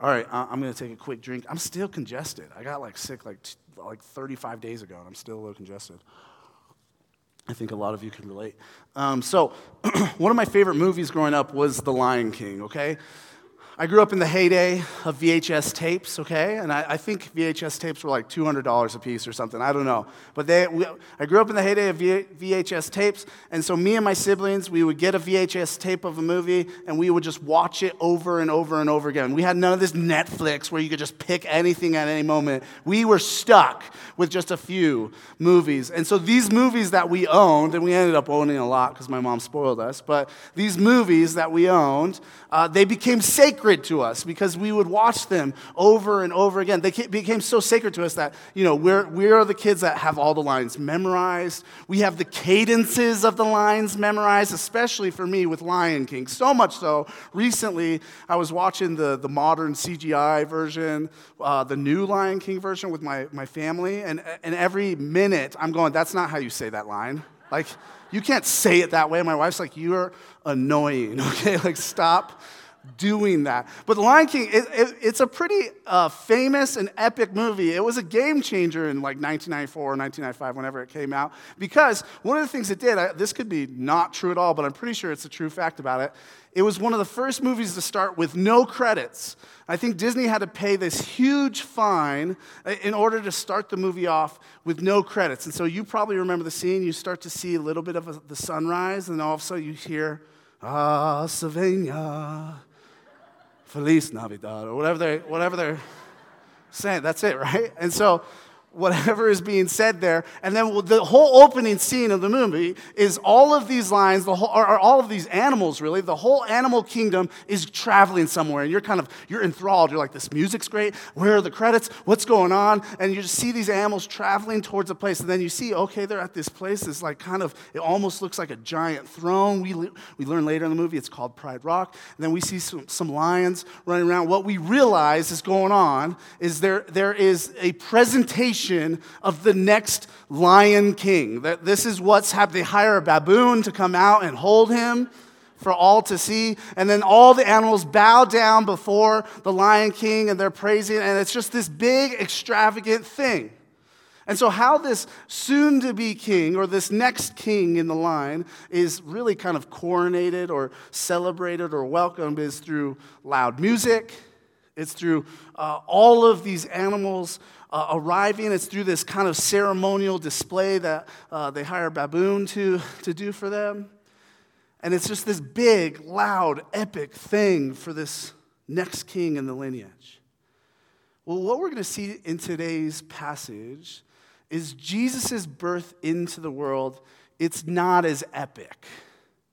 All right, I'm going to take a quick drink. I'm still congested. I got like sick like, like 35 days ago, and I'm still a little congested. I think a lot of you can relate. Um, so, one of my favorite movies growing up was The Lion King, okay? I grew up in the heyday of VHS tapes, okay? And I, I, think VHS tapes were like $200 a piece or something. I don't know. But they, we, I grew up in the heyday of VHS tapes. And so me and my siblings, we would get a VHS tape of a movie and we would just watch it over and over and over again. We had none of this Netflix where you could just pick anything at any moment. We were stuck with just a few movies. And so these movies that we owned, and we ended up owning a lot because my mom spoiled us, but these movies that we owned, uh, they became sacred to us because we would watch them over and over again. They became so sacred to us that, you know, we're, we're the kids that have all the lines memorized. We have the cadences of the lines memorized, especially for me with Lion King. So much so, recently I was watching the, the modern CGI version, uh, the new Lion King version with my, my family, and, and every minute I'm going, that's not how you say that line. Like, you can't say it that way. My wife's like, You're annoying, okay? Like, stop doing that. But The Lion King, it, it, it's a pretty uh, famous and epic movie. It was a game changer in like 1994 or 1995, whenever it came out, because one of the things it did, I, this could be not true at all, but I'm pretty sure it's a true fact about it. It was one of the first movies to start with no credits. I think Disney had to pay this huge fine uh, in order to start the movie off with no credits. And so you probably remember the scene. You start to see a little bit of a, the sunrise, and all of a sudden you hear, Ah, Savannah, Feliz Navidad, or whatever they're, whatever they're saying. That's it, right? And so whatever is being said there. And then the whole opening scene of the movie is all of these lines, the whole, or, all of these animals, really. The whole animal kingdom is traveling somewhere, and you're kind of you're enthralled. You're like, this music's great. Where are the credits? What's going on? And you just see these animals traveling towards a place, and then you see, okay, they're at this place. It's like kind of, it almost looks like a giant throne. We we learn later in the movie it's called Pride Rock. And then we see some, some lions running around. What we realize is going on is there there is a presentation of the next Lion King. That this is what's happening. They hire a baboon to come out and hold him for all to see. And then all the animals bow down before the Lion King and they're praising. And it's just this big, extravagant thing. And so, how this soon to be king, or this next king in the line, is really kind of coronated or celebrated or welcomed is through loud music. It's through uh, all of these animals uh, arriving. It's through this kind of ceremonial display that uh, they hire baboon to, to do for them. And it's just this big, loud, epic thing for this next king in the lineage. Well, what we're going to see in today's passage is Jesus' birth into the world. It's not as epic.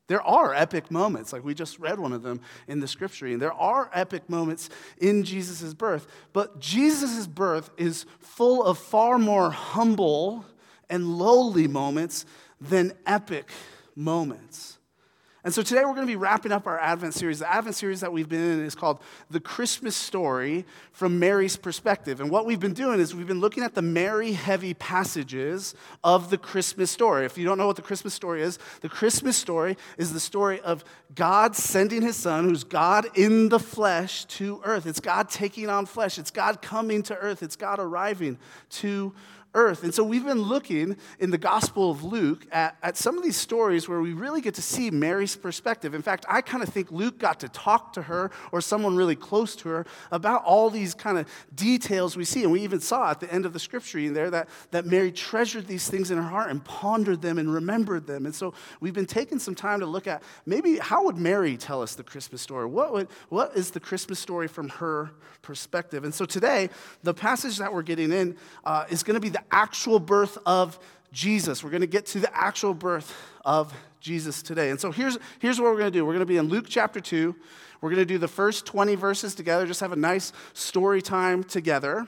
There are epic moments, like we just read one of them in the scripture, and there are epic moments in Jesus' birth. But Jesus' birth is full of far more humble and lowly moments than epic moments. And so today we're going to be wrapping up our Advent series. The Advent series that we've been in is called The Christmas Story from Mary's Perspective. And what we've been doing is we've been looking at the Mary heavy passages of the Christmas story. If you don't know what the Christmas story is, the Christmas story is the story of God sending his son, who's God in the flesh, to earth. It's God taking on flesh, it's God coming to earth, it's God arriving to earth. And so we've been looking in the Gospel of Luke at, at some of these stories where we really get to see Mary's perspective. In fact, I kind of think Luke got to talk to her or someone really close to her about all these kind of details we see. And we even saw at the end of the scripture in there that, that Mary treasured these things in her heart and pondered them and remembered them. And so we've been taking some time to look at maybe how would Mary tell us the Christmas story? What, would, what is the Christmas story from her perspective? And so today, the passage that we're getting in uh, is going to be the the actual birth of Jesus. We're going to get to the actual birth of Jesus today. And so here's, here's what we're going to do we're going to be in Luke chapter 2. We're going to do the first 20 verses together, just have a nice story time together.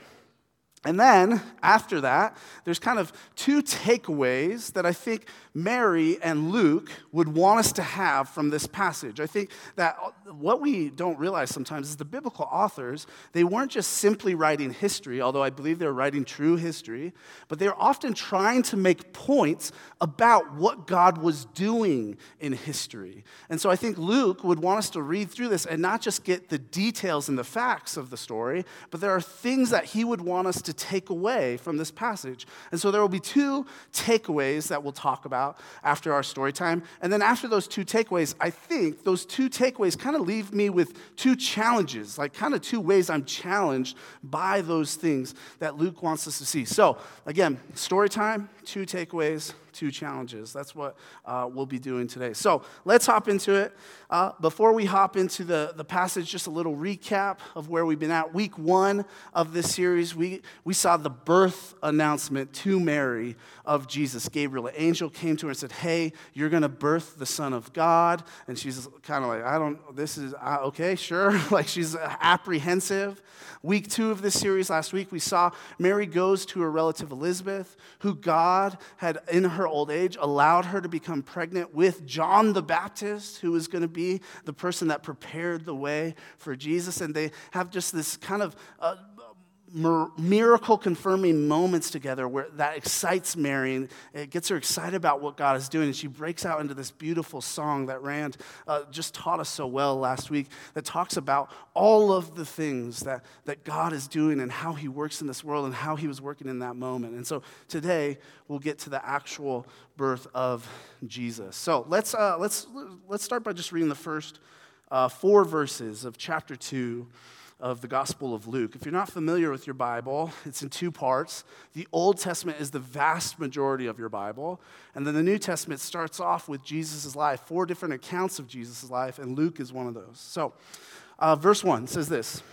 And then after that, there's kind of two takeaways that I think Mary and Luke would want us to have from this passage. I think that what we don't realize sometimes is the biblical authors, they weren't just simply writing history, although I believe they're writing true history, but they're often trying to make points about what God was doing in history. And so I think Luke would want us to read through this and not just get the details and the facts of the story, but there are things that he would want us to take away from this passage. And so there will be two takeaways that we'll talk about after our story time. And then after those two takeaways, I think those two takeaways kind of leave me with two challenges, like kind of two ways I'm challenged by those things that Luke wants us to see. So, again, story time, two takeaways, two challenges. That's what uh, we'll be doing today. So let's hop into it. Uh, before we hop into the, the passage, just a little recap of where we've been at. Week one of this series, we, we saw the birth announcement to Mary of Jesus. Gabriel, an angel, came to her and said, Hey, you're going to birth the Son of God. And she's kind of like, I don't, this is, uh, okay, sure. like she's apprehensive. Week two of this series, last week, we saw Mary goes to her relative Elizabeth, who God had in her old age allowed her to become pregnant with John the Baptist, who was going to be the person that prepared the way for Jesus. And they have just this kind of uh, miracle confirming moments together where that excites Mary and it gets her excited about what God is doing. And she breaks out into this beautiful song that Rand uh, just taught us so well last week that talks about all of the things that, that God is doing and how he works in this world and how he was working in that moment. And so today we'll get to the actual birth of Jesus. So let's, uh, let's, let's start by just reading the first uh, four verses of chapter 2 of the Gospel of Luke. If you're not familiar with your Bible, it's in two parts. The Old Testament is the vast majority of your Bible, and then the New Testament starts off with Jesus' life, four different accounts of Jesus' life, and Luke is one of those. So, uh, verse 1 says this.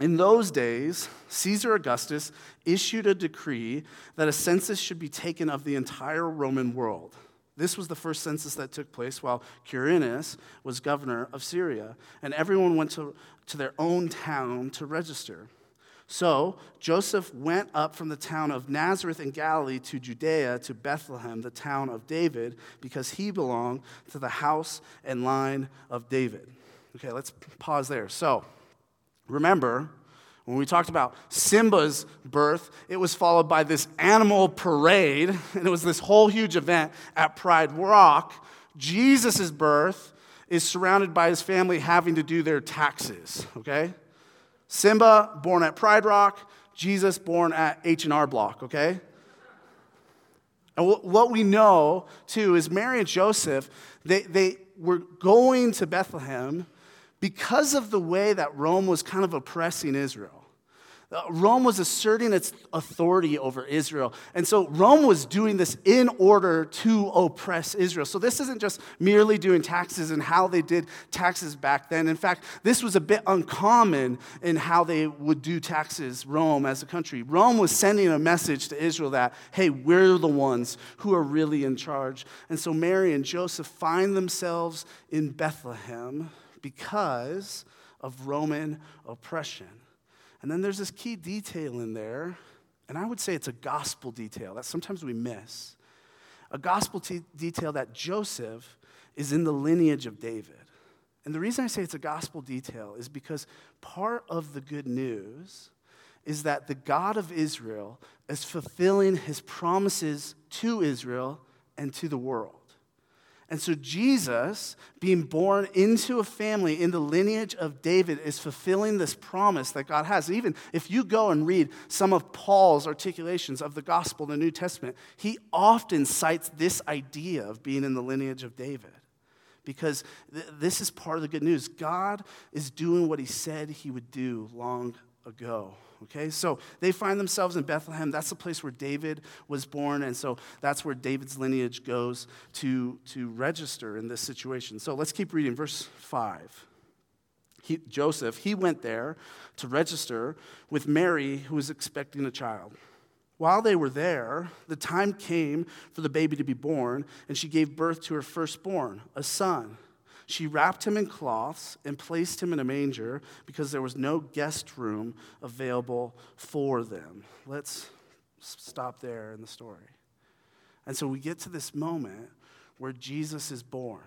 In those days, Caesar Augustus issued a decree that a census should be taken of the entire Roman world. This was the first census that took place while Quirinius was governor of Syria, and everyone went to, to their own town to register. So Joseph went up from the town of Nazareth in Galilee to Judea to Bethlehem, the town of David, because he belonged to the house and line of David. Okay, let's pause there. So remember, when we talked about Simba's birth, it was followed by this animal parade, and it was this whole huge event at Pride Rock. Jesus' birth is surrounded by his family having to do their taxes, okay? Simba, born at Pride Rock, Jesus, born at H&R Block, okay? And what we know, too, is Mary and Joseph, they, they were going to Bethlehem because of the way that Rome was kind of oppressing Israel. Uh, Rome was asserting its authority over Israel. And so Rome was doing this in order to oppress Israel. So this isn't just merely doing taxes and how they did taxes back then. In fact, this was a bit uncommon in how they would do taxes, Rome as a country. Rome was sending a message to Israel that, hey, we're the ones who are really in charge. And so Mary and Joseph find themselves in Bethlehem because of Roman oppression. And then there's this key detail in there, and I would say it's a gospel detail that sometimes we miss. A gospel t- detail that Joseph is in the lineage of David. And the reason I say it's a gospel detail is because part of the good news is that the God of Israel is fulfilling his promises to Israel and to the world. And so, Jesus, being born into a family in the lineage of David, is fulfilling this promise that God has. Even if you go and read some of Paul's articulations of the gospel in the New Testament, he often cites this idea of being in the lineage of David. Because th- this is part of the good news. God is doing what he said he would do long ago. Okay, so they find themselves in Bethlehem. That's the place where David was born, and so that's where David's lineage goes to, to register in this situation. So let's keep reading. Verse 5. He, Joseph, he went there to register with Mary, who was expecting a child. While they were there, the time came for the baby to be born, and she gave birth to her firstborn, a son. She wrapped him in cloths and placed him in a manger because there was no guest room available for them. Let's stop there in the story. And so we get to this moment where Jesus is born.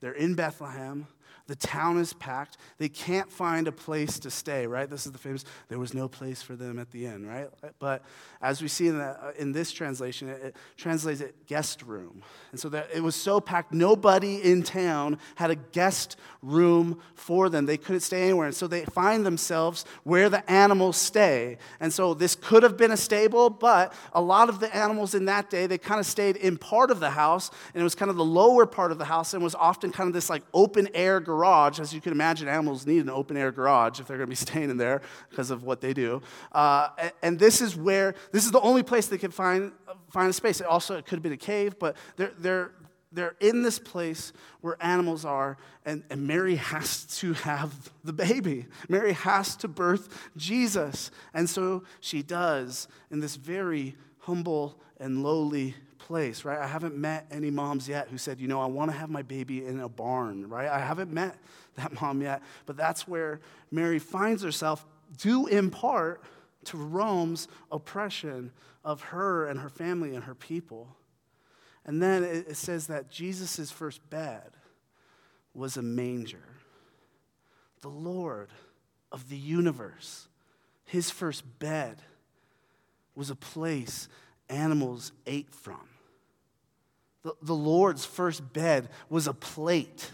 They're in Bethlehem. The town is packed. They can't find a place to stay, right? This is the famous, there was no place for them at the inn, right? But as we see in, the, in this translation, it, it, translates it guest room. And so that it was so packed, nobody in town had a guest room for them. They couldn't stay anywhere. And so they find themselves where the animals stay. And so this could have been a stable, but a lot of the animals in that day, they kind of stayed in part of the house, and it was kind of the lower part of the house, and was often kind of this like open air garage garage, as you can imagine, animals need an open air garage if they're going to be staying in there because of what they do. Uh, and, and, this is where, this is the only place they could find, find a space. It also, it could have been a cave, but they're, they're, they're in this place where animals are, and, and Mary has to have the baby. Mary has to birth Jesus. And so she does in this very humble and lowly place, right? I haven't met any moms yet who said, you know, I want to have my baby in a barn, right? I haven't met that mom yet, but that's where Mary finds herself, due in part to Rome's oppression of her and her family and her people. And then it says that Jesus' first bed was a manger. The Lord of the universe, his first bed was a place animals ate from. The, the Lord's first bed was a plate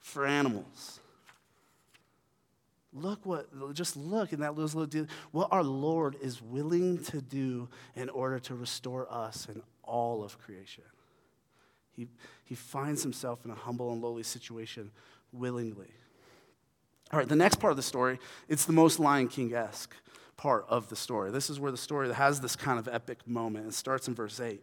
for animals. Look what, just look in that little, deal, what our Lord is willing to do in order to restore us and all of creation. He, he finds himself in a humble and lowly situation willingly. All right, the next part of the story, it's the most Lion King esque part of the story. This is where the story has this kind of epic moment. It starts in verse 8.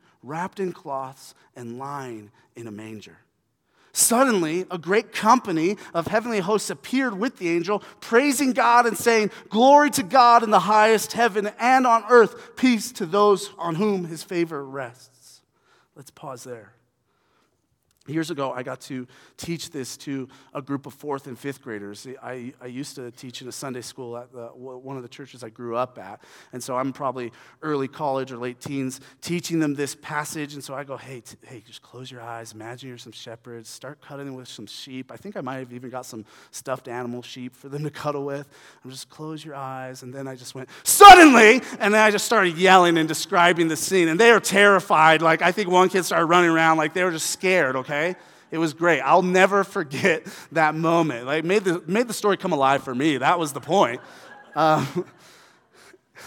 wrapped in cloths and lying in a manger. Suddenly, a great company of heavenly hosts appeared with the angel, praising God and saying, Glory to God in the highest heaven and on earth, peace to those on whom his favor rests. Let's pause there. Years ago, I got to teach this to a group of fourth and fifth graders. I, I used to teach in a Sunday school at the, one of the churches I grew up at. And so I'm probably early college or late teens teaching them this passage. And so I go, hey, t- hey, just close your eyes. Imagine you're some shepherds. Start cuddling with some sheep. I think I might have even got some stuffed animal sheep for them to cuddle with. I'm just close your eyes. And then I just went, suddenly! And then I just started yelling and describing the scene. And they were terrified. Like, I think one kid started running around like they were just scared, okay? Okay? It was great. I'll never forget that moment. Like, made the, made the story come alive for me. That was the point. Uh,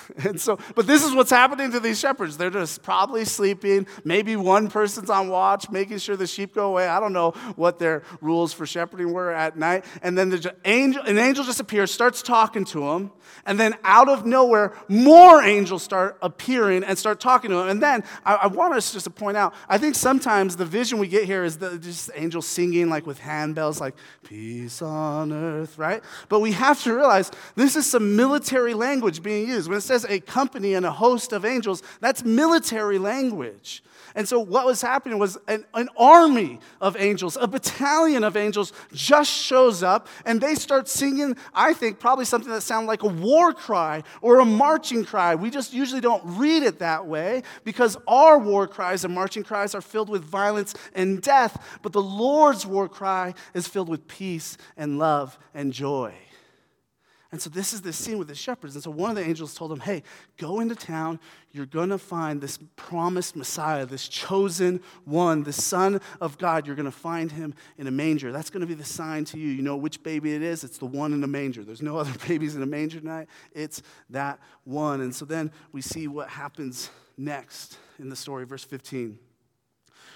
And so, but this is what's happening to these shepherds. They're just probably sleeping. Maybe one person's on watch, making sure the sheep go away. I don't know what their rules for shepherding were at night. And then the angel, an angel just appears, starts talking to them. And then out of nowhere, more angels start appearing and start talking to them. And then I, I want us just to point out, I think sometimes the vision we get here is the, just angels singing like with handbells, like peace on earth, right? But we have to realize this is some military language being used. When it says a company and a host of angels, that's military language. And so, what was happening was an, an, army of angels, a battalion of angels just shows up and they start singing, I think, probably something that sounds like a war cry or a marching cry. We just usually don't read it that way because our war cries and marching cries are filled with violence and death, but the Lord's war cry is filled with peace and love and joy. And so this is the scene with the shepherds. And so one of the angels told them, Hey, go into town. You're going to find this promised Messiah, this chosen one, the Son of God. You're going to find him in a manger. That's going to be the sign to you. You know which baby it is? It's the one in the manger. There's no other babies in a manger tonight. It's that one. And so then we see what happens next in the story, verse 15.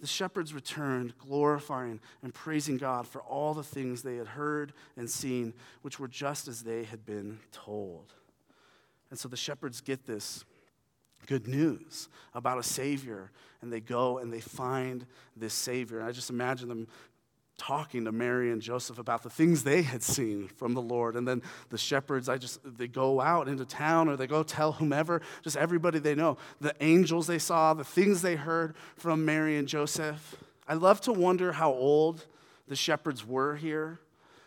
The shepherds returned, glorifying and praising God for all the things they had heard and seen, which were just as they had been told. And so the shepherds get this good news about a Savior, and they go and they find this Savior. And I just imagine them talking to Mary and Joseph about the things they had seen from the Lord. And then the shepherds, I just, they go out into town or they go tell whomever, just everybody they know, the angels they saw, the things they heard from Mary and Joseph. I love to wonder how old the shepherds were here.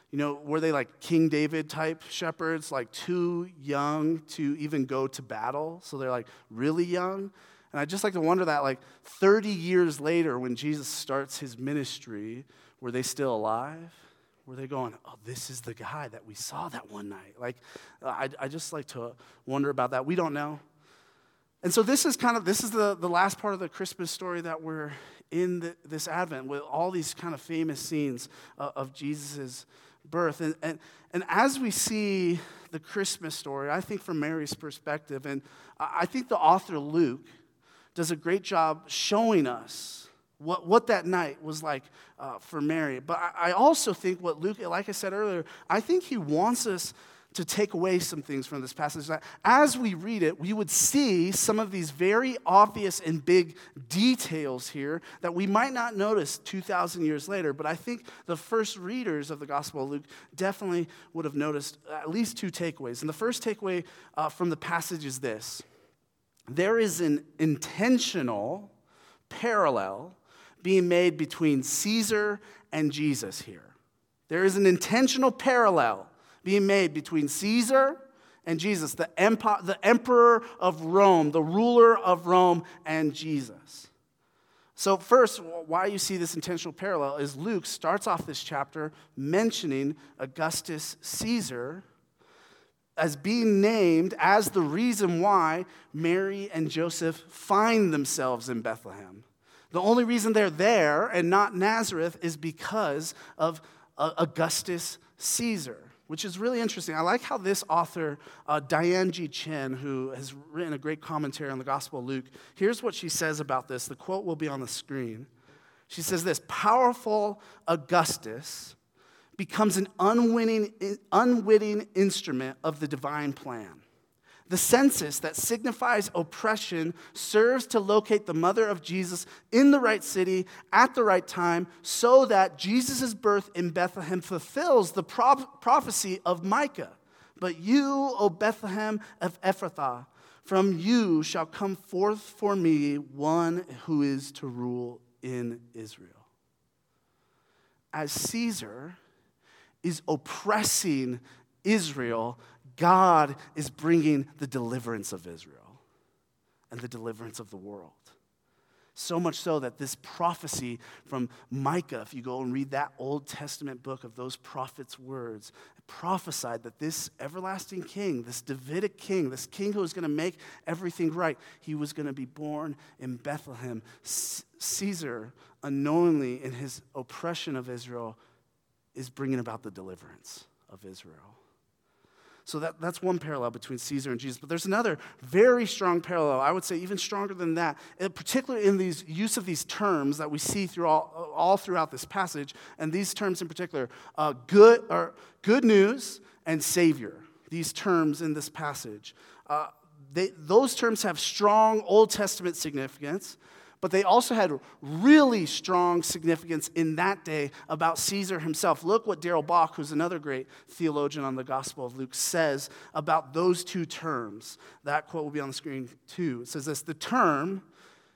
You know, were they like King David type shepherds, like too young to even go to battle? So they're like really young. And I just like to wonder that, like 30 years later, when Jesus starts his ministry, were they still alive? Were they going, oh, this is the guy that we saw that one night? Like, I, I just like to wonder about that. We don't know. And so this is kind of, this is the, the last part of the Christmas story that we're in the, this Advent with all these kind of famous scenes uh, of Jesus' birth. And, and, and as we see the Christmas story, I think from Mary's perspective, and I think the author Luke does a great job showing us what, what that night was like uh, for Mary. But I, I also think what Luke, like I said earlier, I think he wants us to take away some things from this passage. As we read it, we would see some of these very obvious and big details here that we might not notice 2,000 years later. But I think the first readers of the Gospel of Luke definitely would have noticed at least two takeaways. And the first takeaway uh, from the passage is this there is an intentional parallel being made between Caesar and Jesus here. There is an intentional parallel being made between Caesar and Jesus, the, empire, the emperor of Rome, the ruler of Rome, and Jesus. So, first, why you see this intentional parallel is Luke starts off this chapter mentioning Augustus Caesar as being named as the reason why Mary and Joseph find themselves in Bethlehem. The only reason they're there and not Nazareth is because of uh, Augustus Caesar, which is really interesting. I like how this author, uh, Diane G. Chen, who has written a great commentary on the Gospel of Luke, here's what she says about this. The quote will be on the screen. She says this Powerful Augustus becomes an unwitting, unwitting instrument of the divine plan. The census that signifies oppression serves to locate the mother of Jesus in the right city at the right time so that Jesus' birth in Bethlehem fulfills the prophecy of Micah. But you, O Bethlehem of Ephrathah, from you shall come forth for me one who is to rule in Israel. As Caesar is oppressing Israel, God is bringing the deliverance of Israel and the deliverance of the world. So much so that this prophecy from Micah, if you go and read that Old Testament book of those prophets' words, prophesied that this everlasting king, this Davidic king, this king who was going to make everything right, he was going to be born in Bethlehem. C- Caesar, unknowingly in his oppression of Israel, is bringing about the deliverance of Israel. So that, that's one parallel between Caesar and Jesus. But there's another very strong parallel, I would say even stronger than that, particularly in these use of these terms that we see through all, all throughout this passage, and these terms in particular, uh, good, or good news and Savior, these terms in this passage. Uh, they, those terms have strong Old Testament significance, but they also had really strong significance in that day about Caesar himself. Look what Darrell Bock, who's another great theologian on the Gospel of Luke, says about those two terms. That quote will be on the screen too. It says this The term,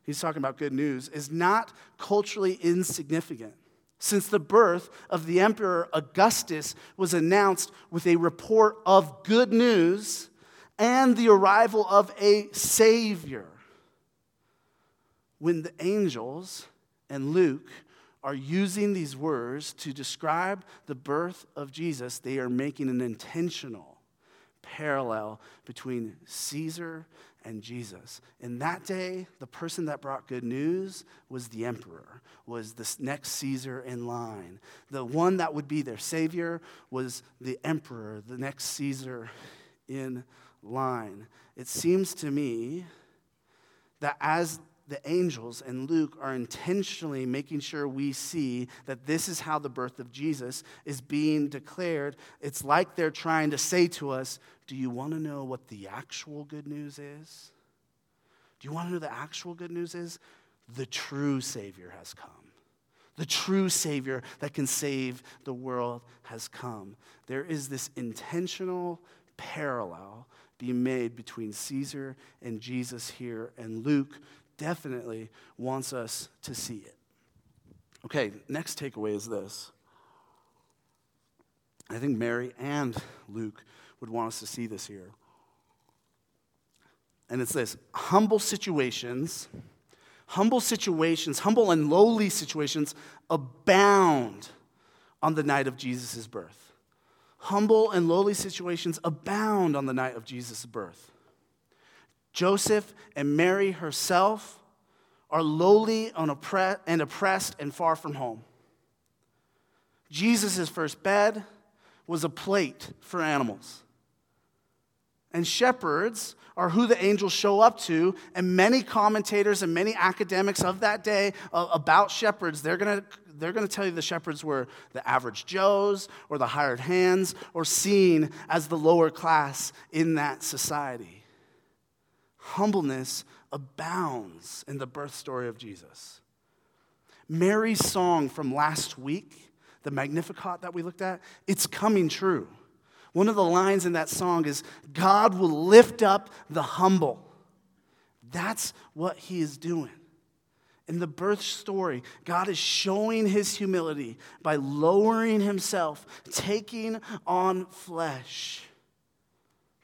he's talking about good news, is not culturally insignificant since the birth of the Emperor Augustus was announced with a report of good news and the arrival of a Savior when the angels and Luke are using these words to describe the birth of Jesus, they are making an intentional parallel between Caesar and Jesus. In that day, the person that brought good news was the emperor, was the next Caesar in line. The one that would be their savior was the emperor, the next Caesar in line. It seems to me that as the angels and Luke are intentionally making sure we see that this is how the birth of Jesus is being declared. It's like they're trying to say to us, Do you want to know what the actual good news is? Do you want to know the actual good news is? The true Savior has come. The true Savior that can save the world has come. There is this intentional parallel being made between Caesar and Jesus here, and Luke definitely wants us to see it. Okay, next takeaway is this. I think Mary and Luke would want us to see this here. And it's this humble situations, humble situations, humble and lowly situations abound on the night of Jesus' birth. Humble and lowly situations abound on the night of Jesus' birth. Joseph and Mary herself are lowly and oppressed and far from home. Jesus' first bed was a plate for animals. And shepherds are who the angels show up to. And many commentators and many academics of that day uh, about shepherds, they're going to they're going to tell you the shepherds were the average Joes or the hired hands or seen as the lower class in that society humbleness abounds in the birth story of Jesus. Mary's song from last week, the Magnificat that we looked at, it's coming true. One of the lines in that song is God will lift up the humble. That's what he is doing. In the birth story, God is showing his humility by lowering himself, taking on flesh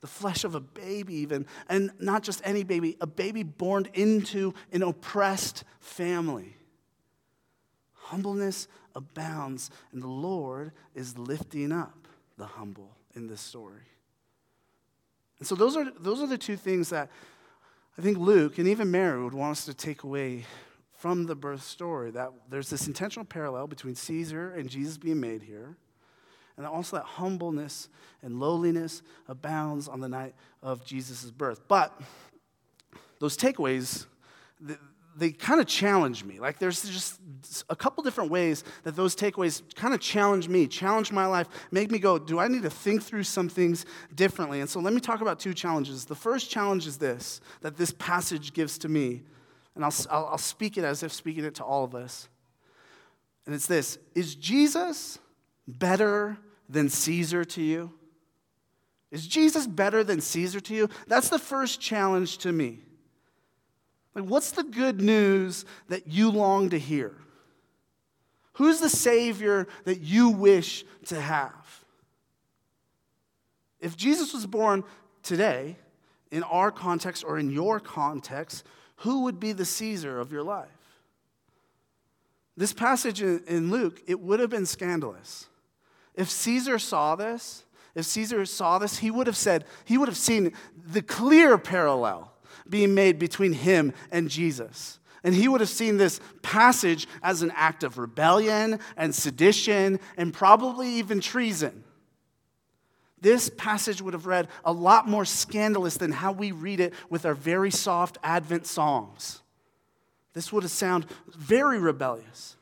the flesh of a baby, even, and not just any baby, a baby born into an oppressed family. Humbleness abounds, and the Lord is lifting up the humble in this story. And so, those are, those are the two things that I think Luke and even Mary would want us to take away from the birth story that there's this intentional parallel between Caesar and Jesus being made here and also that humbleness and lowliness abounds on the night of Jesus' birth. But those takeaways, they, they kind of challenge me. Like there's just a couple different ways that those takeaways kind of challenge me, challenge my life, make me go, do I need to think through some things differently? And so let me talk about two challenges. The first challenge is this that this passage gives to me, and I'll, I'll, I'll speak it as if speaking it to all of us. And it's this Is Jesus better than Caesar to you? Is Jesus better than Caesar to you? That's the first challenge to me. Like, what's the good news that you long to hear? Who's the Savior that you wish to have? If Jesus was born today, in our context or in your context, who would be the Caesar of your life? This passage in Luke, it would have been scandalous. If Caesar saw this, if Caesar saw this, he would have said, he would have seen the clear parallel being made between him and Jesus. And he would have seen this passage as an act of rebellion and sedition and probably even treason. This passage would have read a lot more scandalous than how we read it with our very soft Advent songs. This would have sounded very rebellious.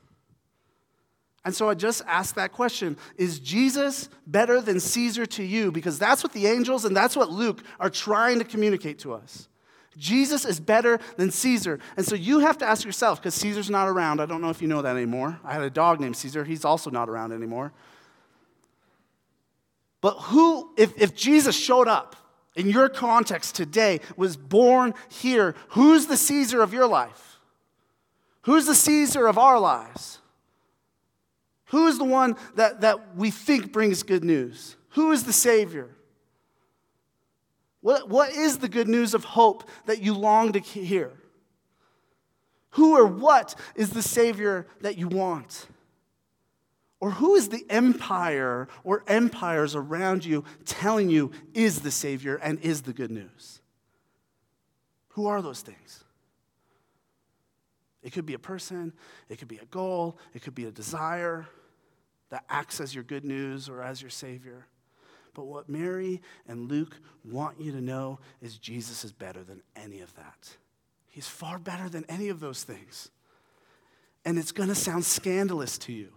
And so I just asked that question Is Jesus better than Caesar to you? Because that's what the angels and that's what Luke are trying to communicate to us. Jesus is better than Caesar. And so you have to ask yourself, because Caesar's not around. I don't know if you know that anymore. I had a dog named Caesar. He's also not around anymore. But who, if, if Jesus showed up in your context today, was born here, who's the Caesar of your life? Who's the Caesar of our lives? Who is the one that, that we think brings good news? Who is the Savior? What, what is the good news of hope that you long to hear? Who or what is the Savior that you want? Or who is the empire or empires around you telling you is the Savior and is the good news? Who are those things? It could be a person, it could be a goal, it could be a desire that acts as your good news or as your Savior. But what Mary and Luke want you to know is Jesus is better than any of that. He's far better than any of those things. And it's going to sound scandalous to you,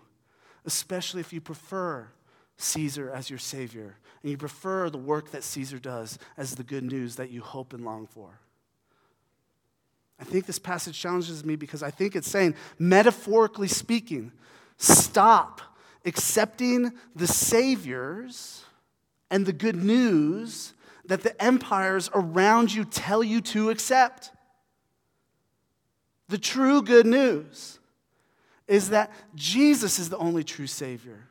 especially if you prefer Caesar as your Savior and you prefer the work that Caesar does as the good news that you hope and long for. I think this passage challenges me because I think it's saying, metaphorically speaking, stop accepting the saviors and the good news that the empires around you tell you to accept. The true good news is that Jesus is the only true Savior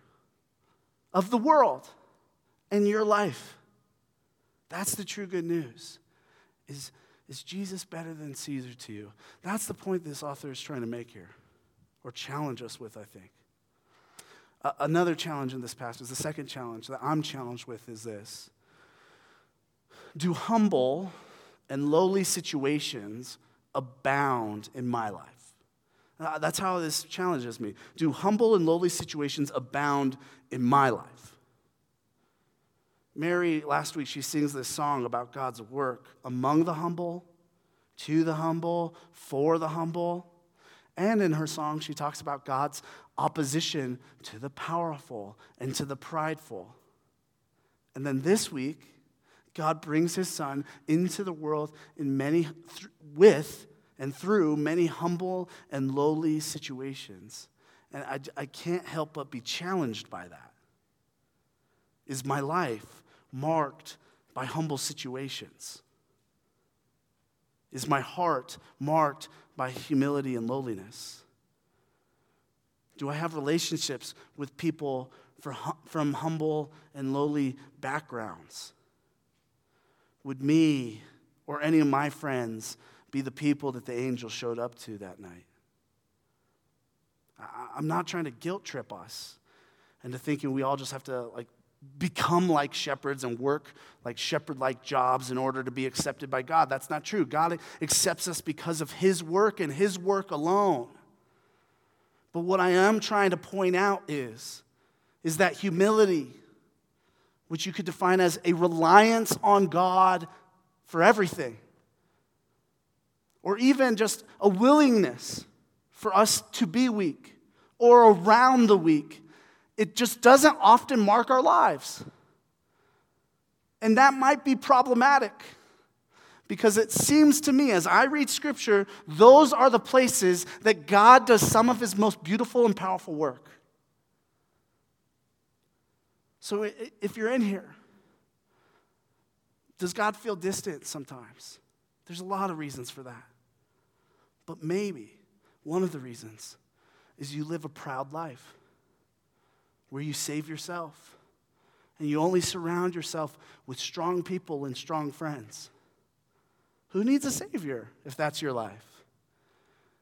of the world and your life. That's the true good news. Is, is Jesus better than Caesar to you? That's the point this author is trying to make here, or challenge us with, I think another challenge in this passage, the second challenge that I'm challenged with is this Do humble and lowly situations abound in my life? Uh, that's how this challenges me. Do humble and lowly situations abound in my life? Mary, last week, she sings this song about God's work among the humble, to the humble, for the humble. And in her song, she talks about God's opposition to the powerful and to the prideful. And then this week, God brings his son into the world in many th- with and through many humble and lowly situations. And I, I can't help but be challenged by that. Is my life marked by humble situations? Is my heart marked by humility and lowliness? Do I have relationships with people from humble and lowly backgrounds? Would me or any of my friends be the people that the angel showed up to that night? I'm not trying to guilt trip us into thinking we all just have to like become like shepherds and work like shepherd like jobs in order to be accepted by God. That's not true. God accepts us because of his work and his work alone. But what I am trying to point out is, is that humility, which you could define as a reliance on God for everything, or even just a willingness for us to be weak or around the weak, it just doesn't often mark our lives. And that might be problematic. Because it seems to me, as I read scripture, those are the places that God does some of his most beautiful and powerful work. So if you're in here, does God feel distant sometimes? There's a lot of reasons for that. But maybe one of the reasons is you live a proud life where you save yourself and you only surround yourself with strong people and strong friends. Who needs a Savior if that's your life?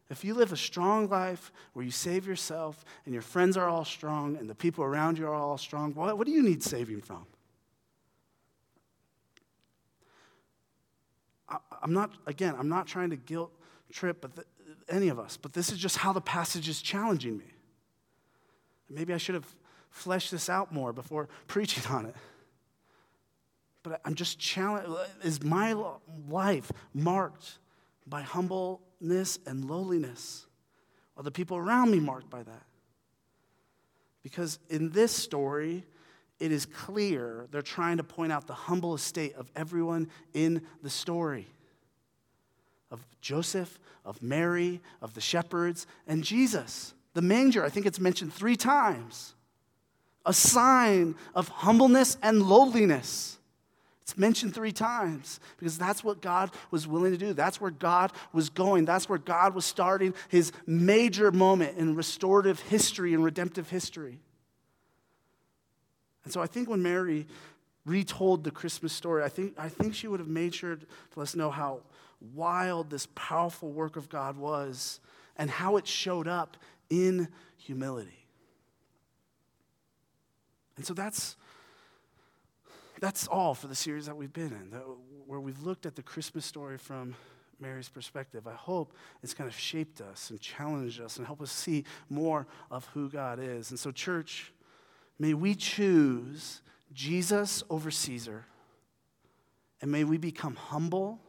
If you live a strong life where you save yourself and your friends are all strong and the people around you are all strong, what, what do you need saving from? I, am not, again, I'm not trying to guilt trip but the, any of us, but this is just how the passage is challenging me. Maybe I should have fleshed this out more before preaching on it. But I'm just challenged. Is my life marked by humbleness and lowliness? Are the people around me marked by that? Because in this story, it is clear they're trying to point out the humble estate of everyone in the story of Joseph, of Mary, of the shepherds, and Jesus. The manger, I think it's mentioned three times. A sign of humbleness and lowliness. It's mentioned three times because that's what God was willing to do. That's where God was going. That's where God was starting his major moment in restorative history and redemptive history. And so I think when Mary retold the Christmas story, I think, I think she would have made sure to let us know how wild this powerful work of God was and how it showed up in humility. And so that's, that's all for the series that we've been in, where we've looked at the Christmas story from Mary's perspective. I hope it's kind of shaped us and challenged us and helped us see more of who God is. And so, church, may we choose Jesus over Caesar, and may we become humble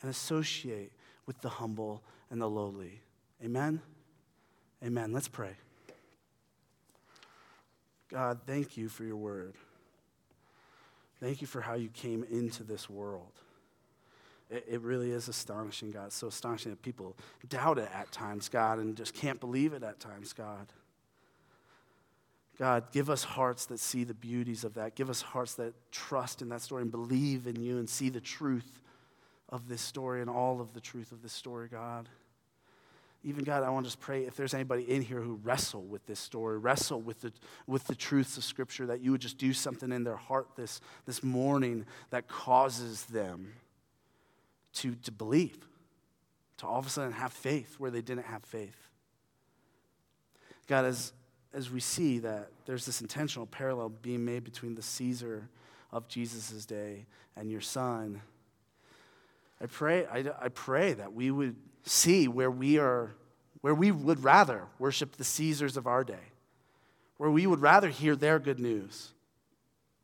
and associate with the humble and the lowly. Amen? Amen. Let's pray. God, thank you for your word. Thank you for how you came into this world. It, it, really is astonishing, God. It's so astonishing that people doubt it at times, God, and just can't believe it at times, God. God, give us hearts that see the beauties of that. Give us hearts that trust in that story and believe in you and see the truth of this story and all of the truth of this story, God. Even God, I want to just pray if there's anybody in here who wrestle with this story, wrestle with the, with the truths of Scripture, that you would just do something in their heart this, this morning that causes them to, to believe, to all of a sudden have faith where they didn't have faith. God, as, as we see that there's this intentional parallel being made between the Caesar of Jesus' day and your son, I pray, I, I pray that we would see where we are, where we would rather worship the Caesars of our day, where we would rather hear their good news,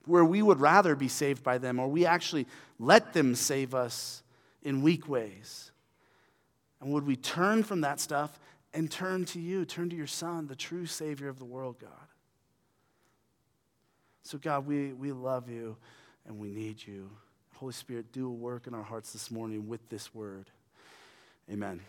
where we would rather be saved by them, or we actually let them save us in weak ways. And would we turn from that stuff and turn to you, turn to your Son, the true Savior of the world, God? So, God, we, we love you and we need you. Holy Spirit, do a work in our hearts this morning with this word. Amen.